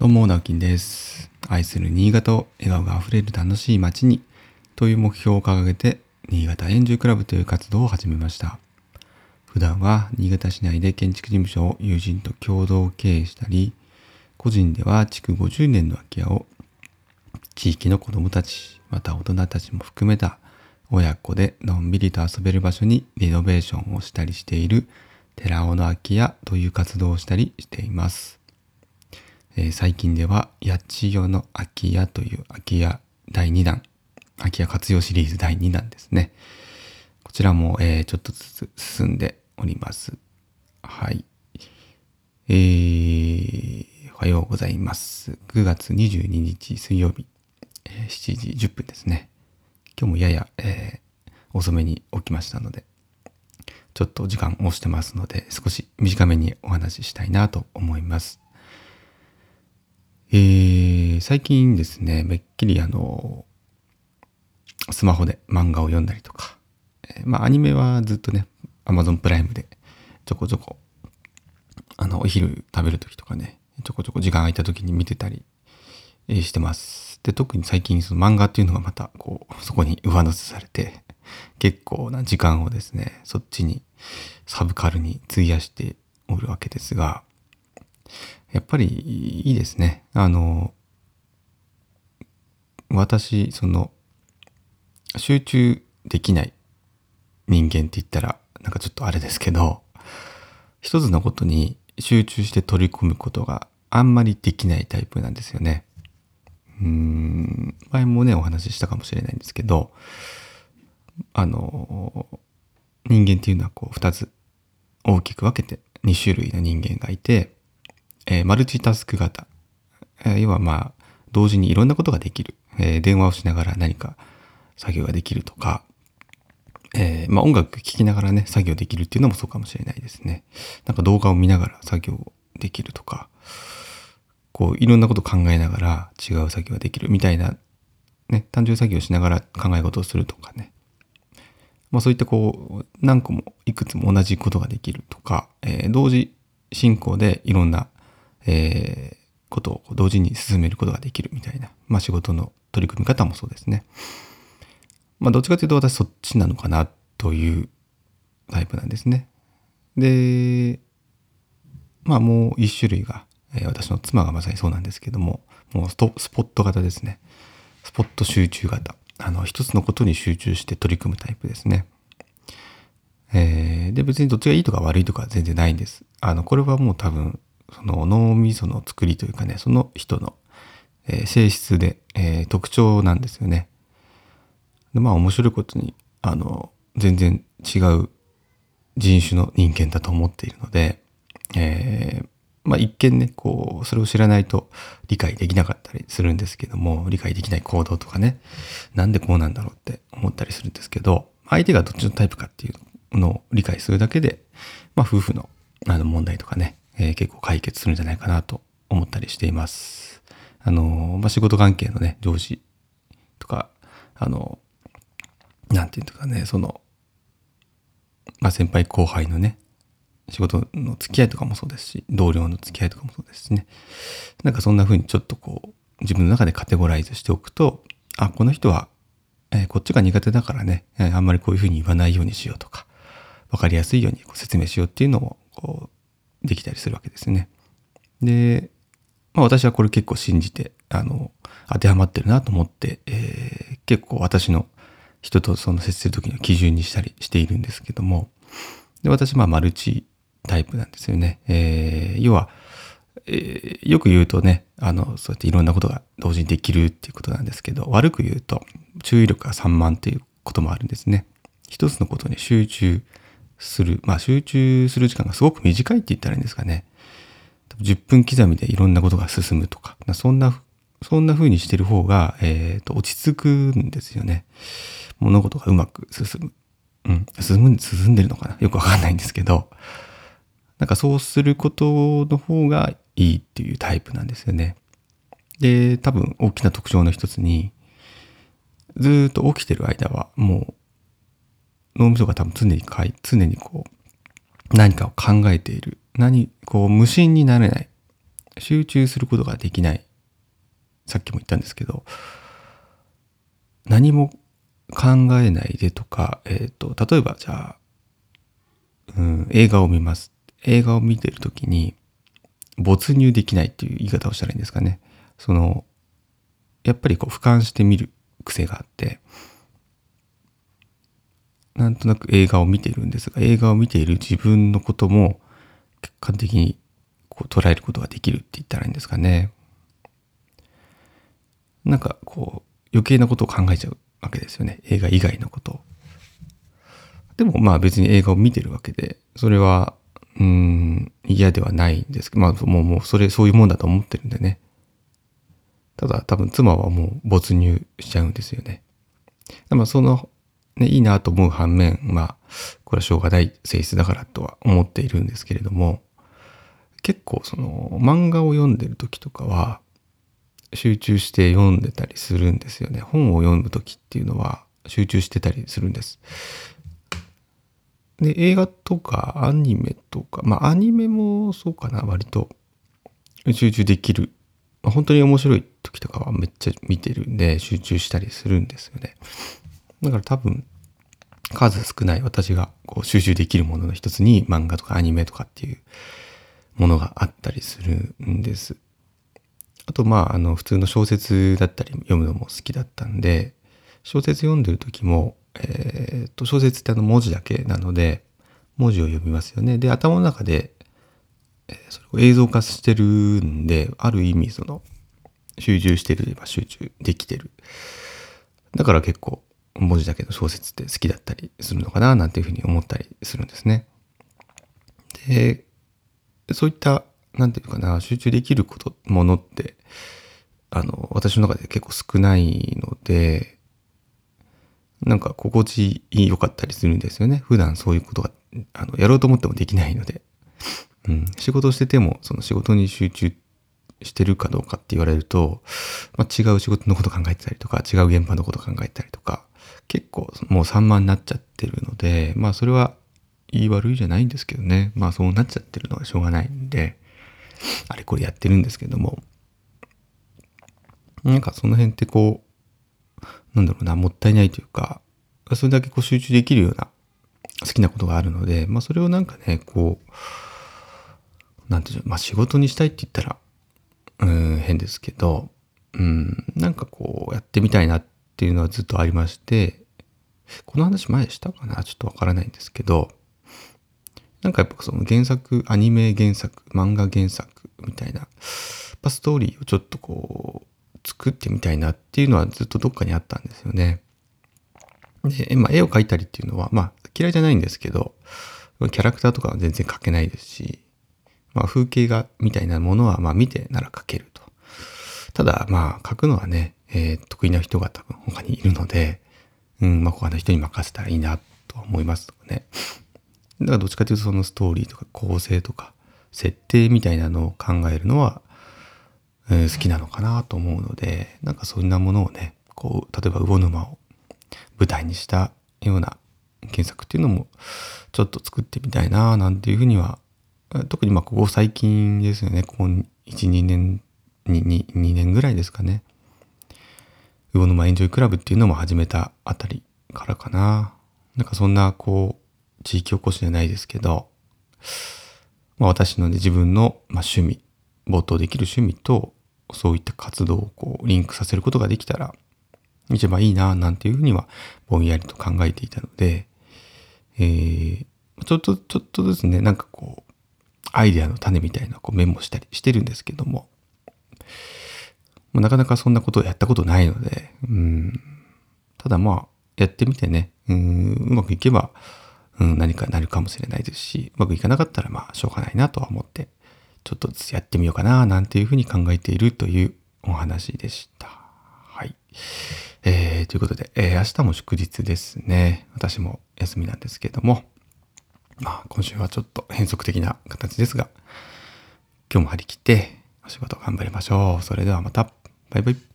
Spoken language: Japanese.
どうも、直樹です。愛する新潟を笑顔があふれる楽しい街にという目標を掲げて、新潟エンジョイクラブという活動を始めました。普段は新潟市内で建築事務所を友人と共同経営したり、個人では築50年の空き家を地域の子どもたち、また大人たちも含めた親子でのんびりと遊べる場所にリノベーションをしたりしている寺尾の空き家という活動をしたりしています。えー最近では、八千代の空き家という空き家第2弾、空き家活用シリーズ第2弾ですね。こちらも、えーちょっとずつ進んでおります。はい。えー、おはようございます。9月22日水曜日、えー7時10分ですね。今日もやや、えー遅めに起きましたので、ちょっと時間押してますので、少し短めにお話ししたいなと思います。えー最近ですね、めっきりあの、スマホで漫画を読んだりとか、えーまあアニメはずっとね、Amazon プライムでちょこちょこ、あの、お昼食べる時とかね、ちょこちょこ時間空いた時に見てたり、してます。で、特に最近その漫画っていうのがまた、こう、そこに上乗せされて、結構な時間をですね、そっちにサブカルに費やしておるわけですが、やっぱりいいですね。あの、私、その、集中できない人間って言ったら、なんかちょっとあれですけど、一つのことに集中して取り組むことがあんまりできないタイプなんですよね。うーん、前もね、お話ししたかもしれないんですけど、あの、人間っていうのはこう二つ大きく分けて2種類の人間がいて、えーマルチタスク型。えー要はまあ、同時にいろんなことができる。えー電話をしながら何か作業ができるとか、えまあ音楽聴きながらね、作業できるっていうのもそうかもしれないですね。なんか動画を見ながら作業できるとか、こういろんなこと考えながら違う作業ができるみたいな、ね、単純作業しながら考え事をするとかね。まあそういったこう、何個もいくつも同じことができるとか、え同時進行でいろんな、えーことを同時に進めることができるみたいな、まあ仕事の取り組み方もそうですね。まあどっちかというと私そっちなのかなというタイプなんですね。で、まあもう一種類が、えー私の妻がまさにそうなんですけども、もうストスポット型ですね。スポット集中型。あの、一つのことに集中して取り組むタイプですね。えーで、別にどっちがいいとか悪いとか全然ないんです。あの、これはもう多分、その脳みその作りというかね、その人の、えー性質で、えー特徴なんですよね。で、まあ面白いことに、あの、全然違う人種の人間だと思っているので、えーまあ一見ね、こう、それを知らないと理解できなかったりするんですけども、理解できない行動とかね、なんでこうなんだろうって思ったりするんですけど、相手がどっちのタイプかっていうのを理解するだけで、まあ夫婦のあの問題とかね、えー結構解決するんじゃないかなと思ったりしています。あの、まあ仕事関係のね、上司とか、あの、なんていうんですかね、その、まあ先輩後輩のね、仕事の付き合いとかもそうですし、同僚の付き合いとかもそうですしね。なんかそんな風にちょっとこう、自分の中でカテゴライズしておくと、あ、この人は、えーこっちが苦手だからね、えーあんまりこういう風に言わないようにしようとか、わかりやすいようにこう説明しようっていうのも、こう、できたりするわけですね。で、まあ私はこれ結構信じて、あの、当てはまってるなと思って、えー結構私の人とその接する時の基準にしたりしているんですけども、で、私、まあ、マルチタイプなんですよね。えー要は、えーよく言うとね、あの、そうやっていろんなことが同時にできるっていうことなんですけど、悪く言うと、注意力が散漫っていうこともあるんですね。一つのことに集中する。まあ、集中する時間がすごく短いって言ったらいいんですかね。10分刻みでいろんなことが進むとか、そんな、そんな風にしてる方が、えっ、と、落ち着くんですよね。物事がうまく進む。うん。進む、進んでるのかな？よくわかんないんですけど、なんかそうすることの方がいいっていうタイプなんですよね。で、多分大きな特徴の一つに、ずっと起きてる間はもう脳みそが多分常にかい、常にこう何かを考えている。何、こう無心になれない。集中することができない。さっきも言ったんですけど、何も考えないでとか、えっ、と、例えばじゃあ、うん、映画を見ます。映画を見てるときに、没入できないっていう言い方をしたらいいんですかね。その、やっぱりこう俯瞰して見る癖があって、なんとなく映画を見てるんですが、映画を見ている自分のことも客観的にこう捉えることができるって言ったらいいんですかね。なんかこう余計なことを考えちゃうわけですよね。映画以外のこと。でもまあ別に映画を見てるわけで、それは、うん、嫌ではないんですけど、まあもうもうそれ、そういうもんだと思ってるんでね。ただ多分妻はもう没入しちゃうんですよね。まあその、ね、いいなと思う反面、まあ、これはしょうがない性質だからとは思っているんですけれども、結構その漫画を読んでる時とかは、集中して読んでたりするんですよね。本を読む時っていうのは集中してたりするんです。で、映画とかアニメとか、まあアニメもそうかな、割と集中できる。まあ、本当に面白い時とかはめっちゃ見てるんで集中したりするんですよね。だから多分数少ない私がこう集中できるものの一つに漫画とかアニメとかっていうものがあったりするんです。あと、まあ、あの、普通の小説だったり読むのも好きだったんで、小説読んでる時も、えっ、と、小説ってあの文字だけなので、文字を読みますよね。で、頭の中で、え、それを映像化してるんで、ある意味、その、集中してれば集中できてる。だから結構、文字だけの小説って好きだったりするのかな、なんていうふうに思ったりするんですね。で、そういったなんていうかな、集中できること、ものって、あの、私の中で結構少ないので、なんか心地良かったりするんですよね。普段そういうことが、あの、やろうと思ってもできないので。うん。仕事してても、その仕事に集中してるかどうかって言われると、まあ、違う仕事のこと考えてたりとか、違う現場のこと考えてたりとか、結構もう散漫になっちゃってるので、まあそれは言い悪いじゃないんですけどね。まあそうなっちゃってるのはしょうがないんで、あれこれやってるんですけども、なんかその辺ってこう、なんだろうな、もったいないというか、それだけこう集中できるような好きなことがあるので、まあそれをなんかね、こう、なんていうの、まあ仕事にしたいって言ったら、うん、変ですけど、うん、なんかこうやってみたいなってていうのはずっとありまして、この話前したかな？ちょっとわからないんですけど、なんかやっぱその原作、アニメ原作、漫画原作みたいな、ストーリーをちょっとこう、作ってみたいなっていうのはずっとどっかにあったんですよね。で、まあ、絵を描いたりっていうのは、まあ、嫌いじゃないんですけど、キャラクターとかは全然描けないですし、まあ、風景画みたいなものは、まあ、見てなら描けると。ただ、まあ、描くのはね、えー、得意な人が多分他にいるので、うん、まあ、他の人に任せたらいいなとは思いますね。だからどっちかというとそのストーリーとか構成とか設定みたいなのを考えるのは、えー、好きなのかなと思うので、なんかそんなものをね、こう、例えば魚沼を舞台にしたような原作っていうのもちょっと作ってみたいななんていうふうには、特にまあここ最近ですよね、ここ1、2年に 2, 2年ぐらいですかね。魚沼エンジョイクラブっていうのも始めたあたりからかな。なんかそんなこう、地域おこしじゃないですけど、まあ、私の、ね、自分の、ま、趣味、没頭できる趣味と、そういった活動をこうリンクさせることができたら、一番いいな、なんていうふうには、ぼんやりと考えていたので、えー、ちょっと、ちょっとずつね、なんかこう、アイデアの種みたいなこうメモしたりしてるんですけども、なかなかそんなことをやったことないので、うん、ただまあ、やってみてね、うん、うまくいけば、うん、何かなるかもしれないですし、うまくいかなかったらまあしょうがないなとは思って、ちょっとずつやってみようかななんていうふうに考えているというお話でした。はい。えー、ということで、えー、明日も祝日ですね。私も休みなんですけども、まあ今週はちょっと変則的な形ですが、今日も張り切ってお仕事頑張りましょう。それではまた。バイバイ。